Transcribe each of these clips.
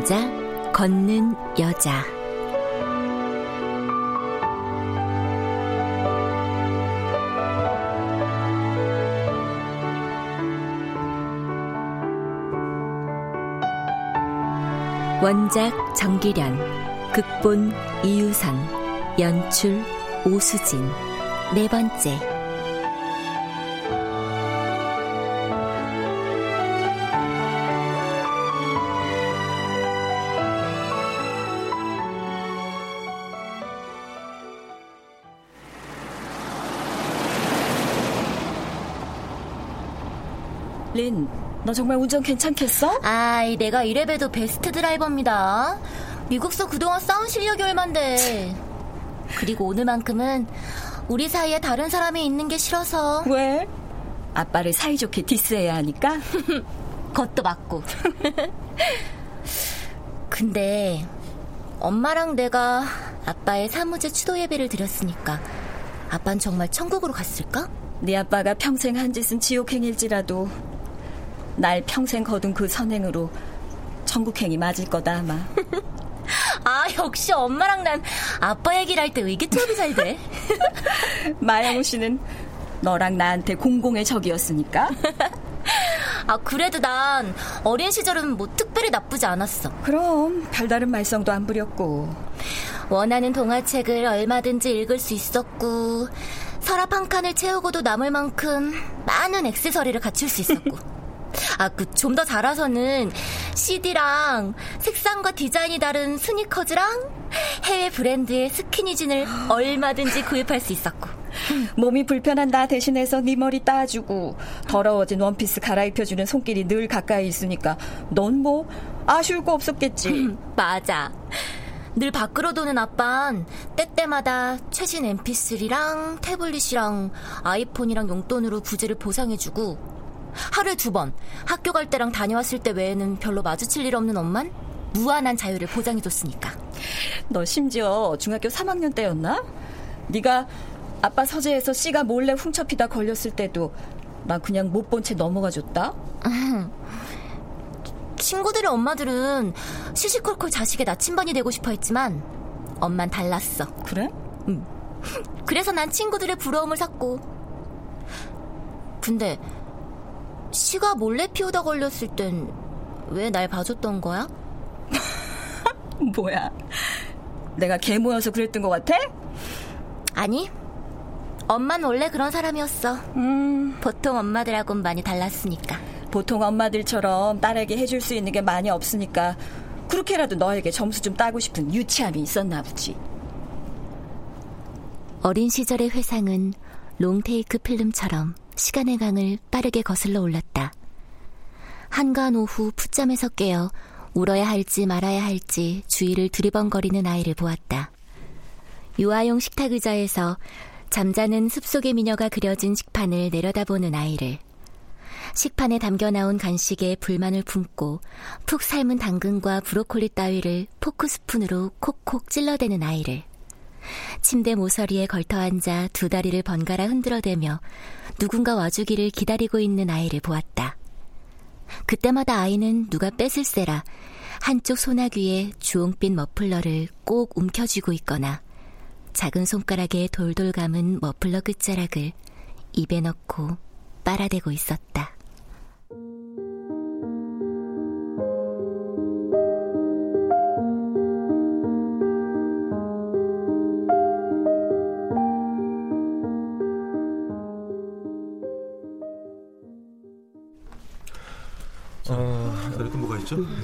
남자, 걷는 여자. 원작 정기련, 극본 이유선, 연출 오수진. 네 번째. 린, 너 정말 운전 괜찮겠어? 아이, 내가 이래봬도 베스트 드라이버입니다. 미국서 그동안 쌓은 실력이 얼만데. 그리고 오늘만큼은 우리 사이에 다른 사람이 있는 게 싫어서. 왜? 아빠를 사이좋게 디스해야 하니까? 그것도 맞고. 근데 엄마랑 내가 아빠의 사무제 추도 예배를 드렸으니까 아빤 정말 천국으로 갔을까? 네 아빠가 평생 한 짓은 지옥행일지라도 날 평생 거둔 그 선행으로 천국행이 맞을 거다 아마. 아 역시 엄마랑 난 아빠 얘기를 할 때 의기투합이 잘 돼. 마양호 씨는 너랑 나한테 공공의 적이었으니까. 아 그래도 난 어린 시절은 뭐 특별히 나쁘지 않았어. 그럼 별다른 말썽도 안 부렸고. 원하는 동화책을 얼마든지 읽을 수 있었고 서랍 한 칸을 채우고도 남을 만큼 많은 액세서리를 갖출 수 있었고. 아, 그 좀 더 자라서는 CD랑 색상과 디자인이 다른 스니커즈랑 해외 브랜드의 스키니진을 얼마든지 구입할 수 있었고. 몸이 불편한 나 대신해서 네 머리 따주고 더러워진 원피스 갈아입혀주는 손길이 늘 가까이 있으니까 넌 뭐 아쉬울 거 없었겠지. 맞아. 늘 밖으로 도는 아빤 때때마다 최신 mp3랑 태블릿이랑 아이폰이랑 용돈으로 부재를 보상해주고 하루에 두 번 학교 갈 때랑 다녀왔을 때 외에는 별로 마주칠 일 없는 엄만 무한한 자유를 보장해줬으니까. 너 심지어 중학교 3학년 때였나? 네가 아빠 서재에서 씨가 몰래 훔쳐피다 걸렸을 때도 나 그냥 못 본 채 넘어가 줬다? 친구들의 엄마들은 시시콜콜 자식의 나침반이 되고 싶어 했지만 엄만 달랐어. 그래? 응. 그래서 난 친구들의 부러움을 샀고. 근데 씨가 몰래 피우다 걸렸을 땐 왜 날 봐줬던 거야? 뭐야? 내가 개 모여서 그랬던 것 같아? 아니. 엄만 원래 그런 사람이었어. 음, 보통 엄마들하고는 많이 달랐으니까. 보통 엄마들처럼 딸에게 해줄 수 있는 게 많이 없으니까 그렇게라도 너에게 점수 좀 따고 싶은 유치함이 있었나 보지. 어린 시절의 회상은 롱테이크 필름처럼 시간의 강을 빠르게 거슬러 올랐다. 한간 오후 풋잠에서 깨어 울어야 할지 말아야 할지 주위를 두리번거리는 아이를 보았다. 유아용 식탁 의자에서 잠자는 숲속의 미녀가 그려진 식판을 내려다보는 아이를 식판에 담겨 나온 간식에 불만을 품고 푹 삶은 당근과 브로콜리 따위를 포크 스푼으로 콕콕 찔러대는 아이를 침대 모서리에 걸터 앉아 두 다리를 번갈아 흔들어대며 누군가 와주기를 기다리고 있는 아이를 보았다. 그때마다 아이는 누가 뺏을세라 한쪽 손아귀에 주홍빛 머플러를 꼭 움켜쥐고 있거나 작은 손가락에 돌돌 감은 머플러 끝자락을 입에 넣고 빨아대고 있었다.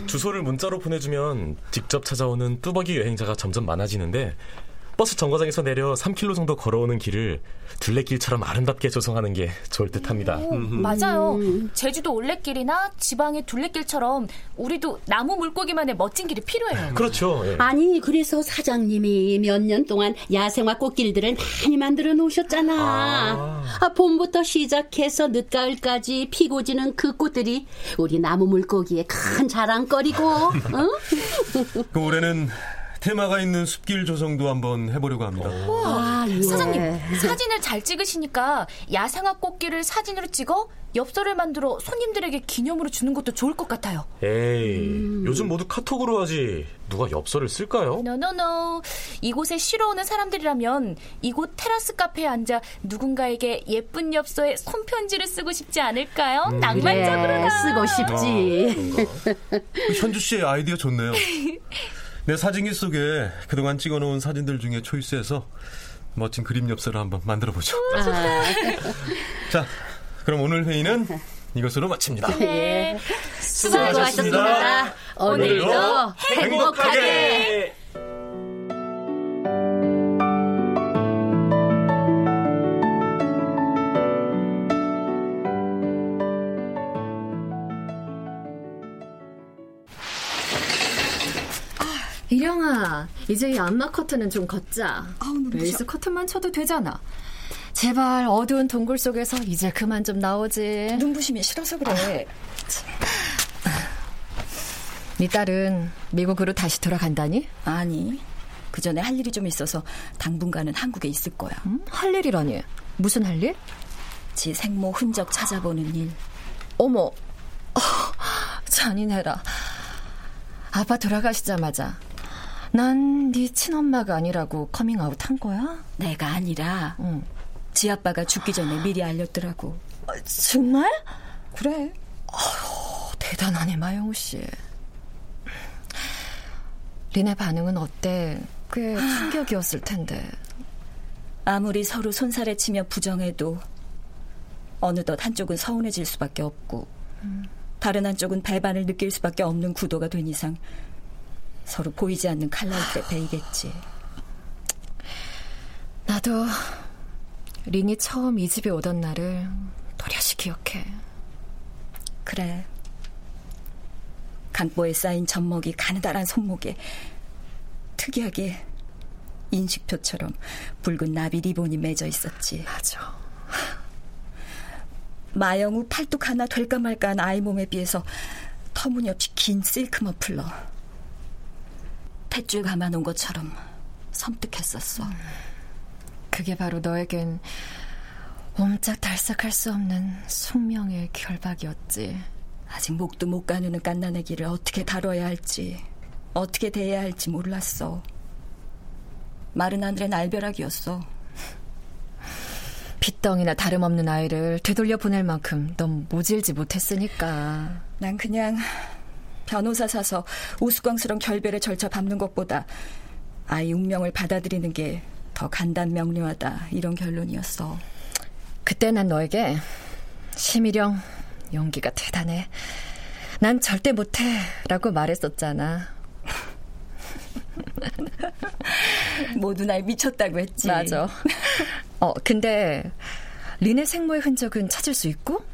주소를 문자로 보내주면 직접 찾아오는 뚜벅이 여행자가 점점 많아지는데 버스 정거장에서 내려 3km 정도 걸어오는 길을 둘레길처럼 아름답게 조성하는 게 좋을 듯합니다. 맞아요. 제주도 올레길이나 지방의 둘레길처럼 우리도 나무 물고기만의 멋진 길이 필요해요. 그렇죠. 예. 아니 그래서 사장님이 몇 년 동안 야생화 꽃길들을 많이 만들어 놓으셨잖아. 아. 아, 봄부터 시작해서 늦가을까지 피고 지는 그 꽃들이 우리 나무 물고기의 큰 자랑거리고. 응? 그 올해는 테마가 있는 숲길 조성도 한번 해보려고 합니다. 우와, 아, 예. 사장님 사진을 잘 찍으시니까 야생화 꽃길을 사진으로 찍어 엽서를 만들어 손님들에게 기념으로 주는 것도 좋을 것 같아요. 에이, 요즘 모두 카톡으로 하지. 누가 엽서를 쓸까요? No no no 이곳에 쉬러 오는 사람들이라면 이곳 테라스 카페에 앉아 누군가에게 예쁜 엽서에 손편지를 쓰고 싶지 않을까요? 그래, 낭만적으로나 쓰고 싶지. 그 현주 씨의 아이디어 좋네요. 내 사진기 속에 그동안 찍어놓은 사진들 중에 초이스해서 멋진 그림 엽서를 한번 만들어 보죠. 자, 그럼 오늘 회의는 이것으로 마칩니다. 네. 수고하셨습니다. 오늘도 행복하게. 이령 아, 이제 이 안마 커튼은 좀 걷자. 레이스 커튼만 쳐도 되잖아. 제발 어두운 동굴 속에서 이제 그만 좀 나오지. 눈부심이 싫어서 그래. 네 딸은 미국으로 다시 돌아간다니? 아니, 그 전에 할 일이 좀 있어서 당분간은 한국에 있을 거야. 음? 할 일이라니? 무슨 할 일? 지 생모 흔적 찾아보는 일. 어머, 어, 잔인해라. 아빠 돌아가시자마자 난 네 친엄마가 아니라고 커밍아웃 한 거야? 내가 아니라 응. 지 아빠가 죽기 전에 미리 알렸더라고. 어, 정말? 그래. 대단하네 마영우 씨. 리네 반응은 어때? 꽤 충격이었을 텐데. 아무리 서로 손사래 치며 부정해도 어느덧 한쪽은 서운해질 수밖에 없고 다른 한쪽은 배반을 느낄 수밖에 없는 구도가 된 이상 서로 보이지 않는 칼날때 베이겠지. 나도 린이 처음 이 집에 오던 날을 또렷이 기억해. 그래. 강보에 쌓인 젖먹이 가느다란 손목에 특이하게 인식표처럼 붉은 나비 리본이 맺어 있었지. 맞아. 마영우 팔뚝 하나 될까 말까 한 아이 몸에 비해서 터무니없이 긴 실크 머플러. 탯줄 감아놓은 것처럼 섬뜩했었어. 그게 바로 너에겐 옴짝달싹할 수 없는 숙명의 결박이었지. 아직 목도 못 가누는 깐난애기를 어떻게 다뤄야 할지, 어떻게 대해야 할지 몰랐어. 마른 하늘의 날벼락이었어. 빗덩이나 다름없는 아이를 되돌려 보낼 만큼 넌 모질지 못했으니까. 난 그냥 변호사 사서 우스꽝스러운 결별의 절차 밟는 것보다 아이 운명을 받아들이는 게 더 간단 명료하다 이런 결론이었어. 그때 난 너에게 심희령 용기가 대단해. 난 절대 못해 라고 말했었잖아. 모두 날 미쳤다고 했지. 맞아. 어, 근데 린의 생모의 흔적은 찾을 수 있고?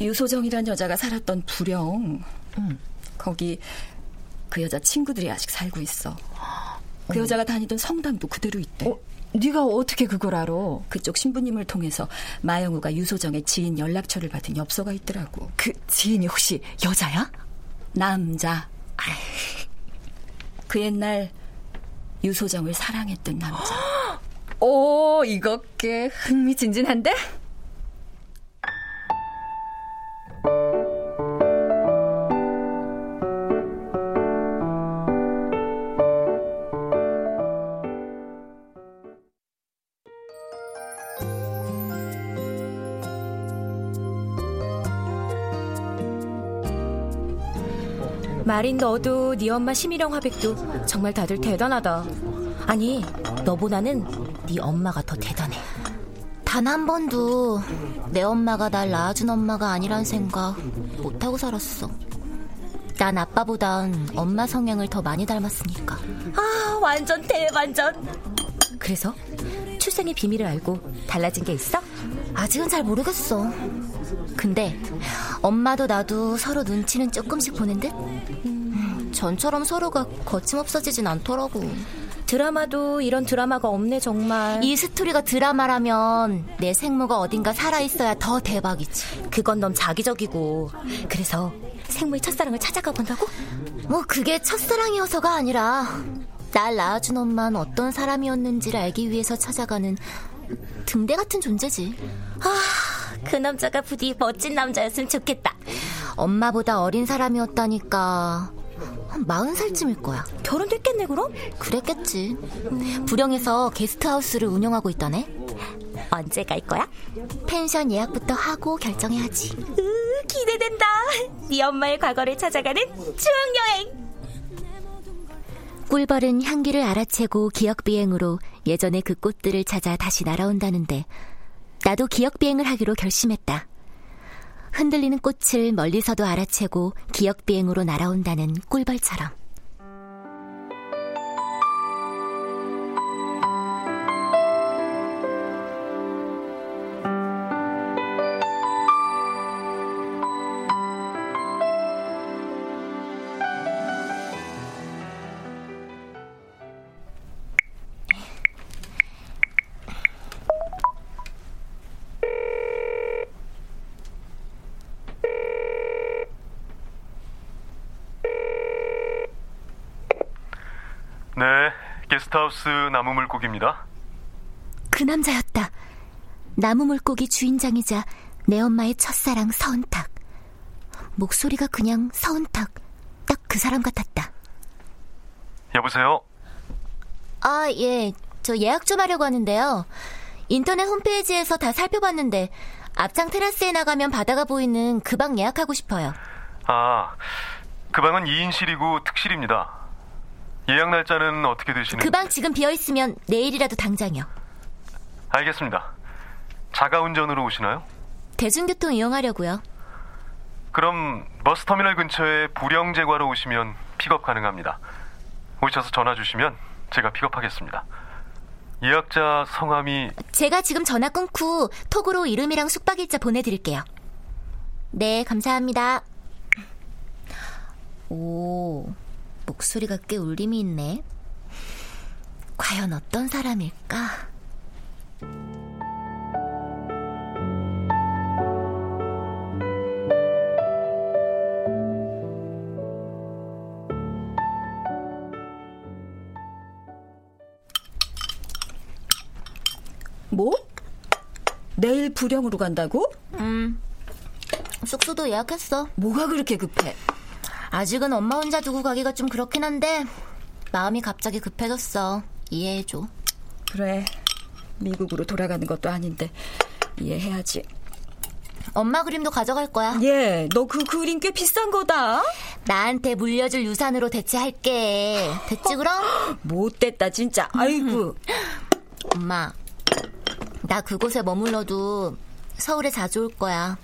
유소정이란 여자가 살았던 부령. 음. 거기 그 여자 친구들이 아직 살고 있어. 그 여자가 다니던 성당도 그대로 있대. 어, 네가 어떻게 그걸 알아? 그쪽 신부님을 통해서 마영우가 유소정의 지인 연락처를 받은 엽서가 있더라고. 그 지인이 혹시 여자야? 남자. 그 옛날 유소정을 사랑했던 남자. 오, 이거 꽤 흥미진진한데? 마린 너도 네 엄마 심희령 화백도 정말 다들 대단하다. 아니 너보다는 네 엄마가 더 대단해. 단 한 번도 내 엄마가 날 낳아준 엄마가 아니란 생각 못하고 살았어. 난 아빠보단 엄마 성향을 더 많이 닮았으니까. 아 완전 대반전. 그래서 출생의 비밀을 알고 달라진 게 있어? 아직은 잘 모르겠어. 근데 엄마도 나도 서로 눈치는 조금씩 보는 듯? 음, 전처럼 서로가 거침없어지진 않더라고. 드라마도 이런 드라마가 없네 정말. 이 스토리가 드라마라면 내 생모가 어딘가 살아있어야 더 대박이지. 그건 너무 자기적이고. 그래서 생모의 첫사랑을 찾아가 본다고? 뭐 그게 첫사랑이어서가 아니라 날 낳아준 엄마는 어떤 사람이었는지를 알기 위해서 찾아가는 등대 같은 존재지. 아, 그 남자가 부디 멋진 남자였으면 좋겠다. 엄마보다 어린 사람이었다니까. 한 마흔 살쯤일 거야. 결혼됐겠네, 그럼? 그랬겠지. 불영에서 게스트하우스를 운영하고 있다네. 언제 갈 거야? 펜션 예약부터 하고 결정해야지. 으, 기대된다. 네 엄마의 과거를 찾아가는 추억 여행. 꿀벌은 향기를 알아채고 기억 비행으로 예전의 그 꽃들을 찾아 다시 날아온다는데 나도 기억 비행을 하기로 결심했다. 흔들리는 꽃을 멀리서도 알아채고 기억 비행으로 날아온다는 꿀벌처럼. 게스트하우스 나무 물고기입니다. 그 남자였다. 나무 물고기 주인장이자 내 엄마의 첫사랑 서은탁. 목소리가 그냥 서은탁. 딱 그 사람 같았다. 여보세요? 아, 예. 저 예약 좀 하려고 하는데요. 인터넷 홈페이지에서 다 살펴봤는데 앞장 테라스에 나가면 바다가 보이는 그 방 예약하고 싶어요. 아, 그 방은 2인실이고 특실입니다. 예약 날짜는 어떻게 되시는? 그방 지금 비어 있으면 내일이라도 당장이요. 알겠습니다. 자가 운전으로 오시나요? 대중교통 이용하려고요. 그럼 버스 터미널 근처에 불영제과로 오시면 픽업 가능합니다. 오셔서 전화 주시면 제가 픽업하겠습니다. 예약자 성함이 제가 지금 전화 끊고 톡으로 이름이랑 숙박일자 보내드릴게요. 네, 감사합니다. 오, 목소리가 꽤 울림이 있네. 과연 어떤 사람일까? 뭐? 내일 불영으로 간다고? 음. 숙소도 예약했어. 뭐가 그렇게 급해? 아직은 엄마 혼자 두고 가기가 좀 그렇긴 한데 마음이 갑자기 급해졌어. 이해해줘. 그래. 미국으로 돌아가는 것도 아닌데 이해해야지. 엄마 그림도 가져갈 거야. 예, 너 그 그림 꽤 비싼 거다. 나한테 물려줄 유산으로 대체할게. 됐지 그럼? 못됐다 진짜. 아이고. 엄마, 나 그곳에 머물러도 서울에 자주 올 거야.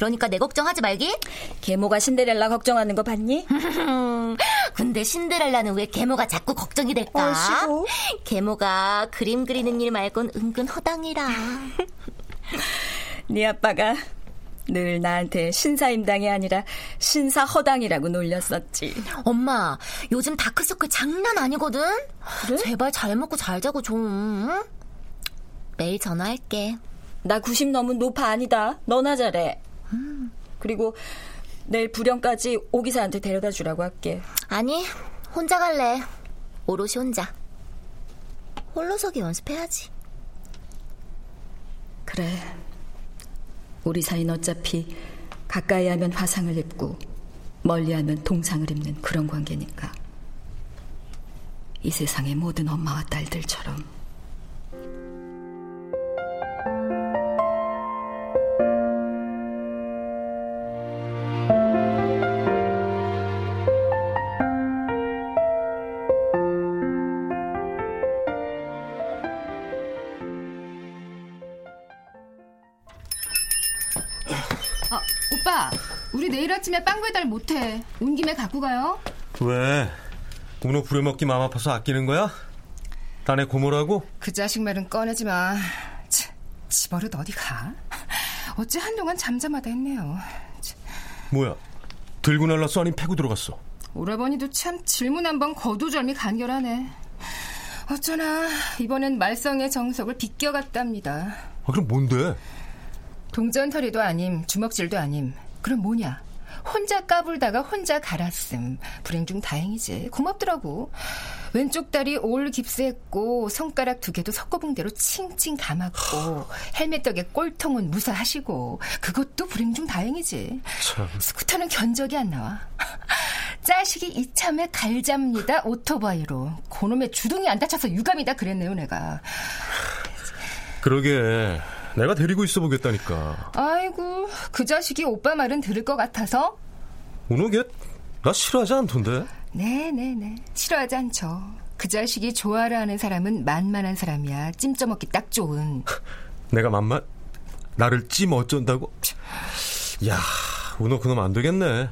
그러니까 내 걱정하지 말기? 계모가 신데렐라 걱정하는 거 봤니? 근데 신데렐라는 왜 계모가 자꾸 걱정이 될까? 얼씨구. 계모가 그림 그리는 일 말곤 은근 허당이라. 네 아빠가 늘 나한테 신사임당이 아니라 신사허당이라고 놀렸었지. 엄마, 요즘 다크서클 장난 아니거든? 그래? 제발 잘 먹고 잘 자고 좀. 응? 매일 전화할게. 나 90 넘은 노파 아니다. 너나 잘해. 음. 그리고 내일 부령까지 오기사한테 데려다 주라고 할게. 아니, 혼자 갈래. 오롯이 혼자. 홀로서기 연습해야지. 그래. 우리 사이는 어차피 가까이 하면 화상을 입고 멀리 하면 동상을 입는 그런 관계니까. 이 세상의 모든 엄마와 딸들처럼. 아침에 빵 배달 못해. 온 김에 갖고 가요. 왜? 문어 부려먹기 마음 아파서 아끼는 거야? 딴애 고모라고? 그 자식 말은 꺼내지 마. 치, 집어릇 어디 가? 어째 한동안 잠잠하다 했네요. 치. 뭐야? 들고 날랐어? 아니 패고 들어갔어? 오라버니도 참 질문 한번 거두절미 간결하네. 어쩌나 이번엔 말썽의 정석을 비껴갔답니다. 아 그럼 뭔데? 동전 털이도 아님 주먹질도 아님 그럼 뭐냐? 혼자 까불다가 혼자 갈았음. 불행 중 다행이지. 고맙더라고. 왼쪽 다리 올 깁스했고 손가락 두 개도 석고붕대로 칭칭 감았고 헬멧 덕에 꼴통은 무사하시고 그것도 불행 중 다행이지. 참. 스쿠터는 견적이 안 나와. 짜식이 이참에 갈잡니다 오토바이로. 고놈의 주둥이 안 다쳐서 유감이다 그랬네요 내가. 그러게 내가 데리고 있어 보겠다니까. 아이고, 그 자식이 오빠 말은 들을 것 같아서? 오늘 걔나 싫어하지 않던데? 네네네. 네, 네. 싫어하지 않죠. 그 자식이 좋아라 하는 사람은 만만한 사람이야. 찜쪄먹기 딱 좋은. 내가 만만? 나를 찜 어쩐다고? 야, 우노 그놈 안 되겠네.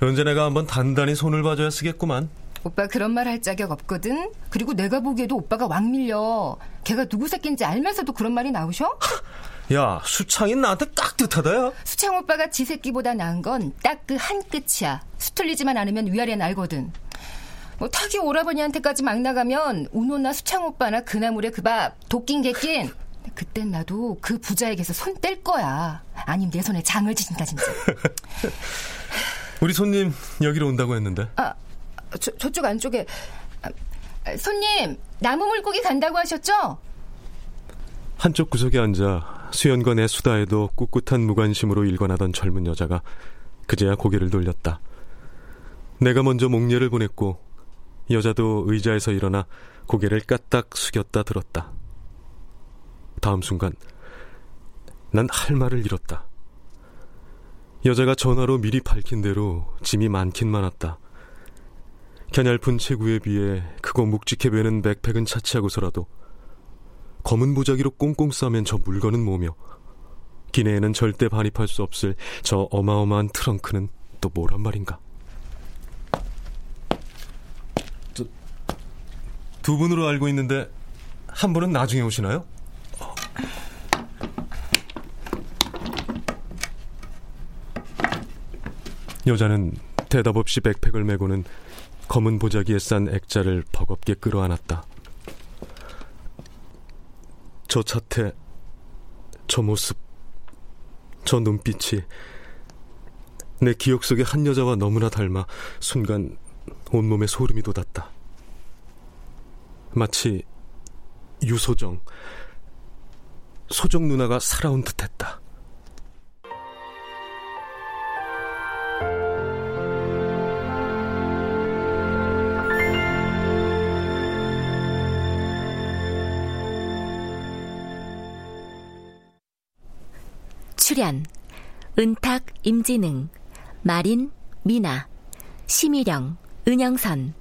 현재 내가 한번 단단히 손을 봐줘야 쓰겠구만. 오빠 그런 말 할 자격 없거든. 그리고 내가 보기에도 오빠가 왕 밀려. 걔가 누구 새끼인지 알면서도 그런 말이 나오셔? 야, 수창이 나한테 깍듯하다, 야. 수창 오빠가 지 새끼보다 나은 건 딱 그 한 끝이야. 수틀리지만 않으면 위아래는 알거든. 뭐 타기 오라버니한테까지 막 나가면 우노나 수창 오빠나 그나물에 그 밥 도낀 개낀 그땐 나도 그 부자에게서 손 뗄 거야. 아님 내 손에 장을 지진다 진짜. 우리 손님 여기로 온다고 했는데. 아, 저, 저쪽 안쪽에 아, 손님 나무 물고기 간다고 하셨죠? 한쪽 구석에 앉아 수연과 내 수다에도 꿋꿋한 무관심으로 일관하던 젊은 여자가 그제야 고개를 돌렸다. 내가 먼저 목례를 보냈고 여자도 의자에서 일어나 고개를 까딱 숙였다 들었다. 다음 순간 난 할 말을 잃었다. 여자가 전화로 미리 밝힌 대로 짐이 많긴 많았다. 겨냘픈 체구에 비해 크고 묵직해 보이는 백팩은 차치하고서라도 검은 보자기로 꽁꽁 싸면 저 물건은 뭐며 기내에는 절대 반입할 수 없을 저 어마어마한 트렁크는 또 뭐란 말인가? 저, 두 분으로 알고 있는데 한 분은 나중에 오시나요? 여자는 대답 없이 백팩을 메고는 검은 보자기에 싼 액자를 버겁게 끌어안았다. 저 자태, 저 모습, 저 눈빛이 내 기억 속의 한 여자와 너무나 닮아 순간 온몸에 소름이 돋았다. 마치 유소정, 소정 누나가 살아온 듯했다. 출연 은탁 임진흥 마린 미나 심희령 은영선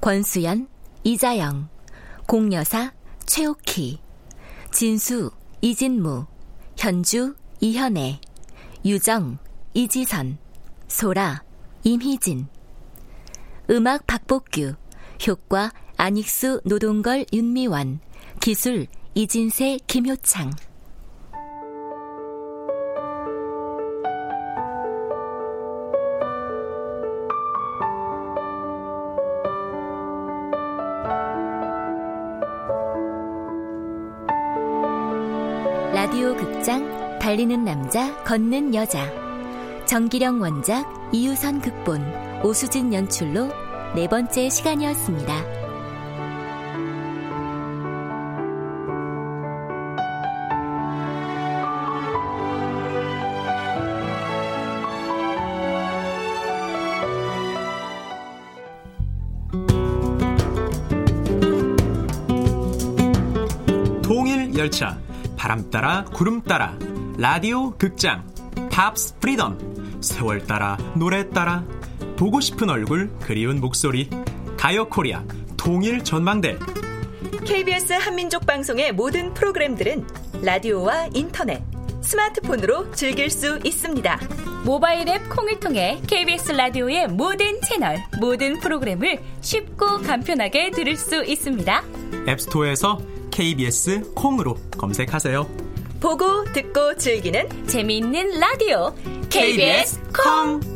권수연 이자영 공여사 최옥희 진수 이진무 현주 이현애 유정 이지선 소라 임희진. 음악 박복규 효과 안익수 노동걸 윤미원 기술 이진세 김효창 극장 달리는 남자 걷는 여자 정기령 원작 이유선 극본 오수진 연출로 네 번째 시간이었습니다. 바람 따라 구름 따라, 라디오 극장, 팝스 프리덤, 세월 따라 노래 따라, 보고 싶은 얼굴 그리운 목소리, 가요 코리아 통일 전망대. KBS 한민족 방송의 모든 프로그램들은 라디오와 인터넷, 스마트폰으로 즐길 수 있습니다. 모바일 앱 콩을 통해 KBS 라디오의 모든 채널, 모든 프로그램을 쉽고 간편하게 들을 수 있습니다. 앱스토어에서 KBS 콩으로 검색하세요. 보고 듣고 즐기는 재미있는 라디오 KBS 콩.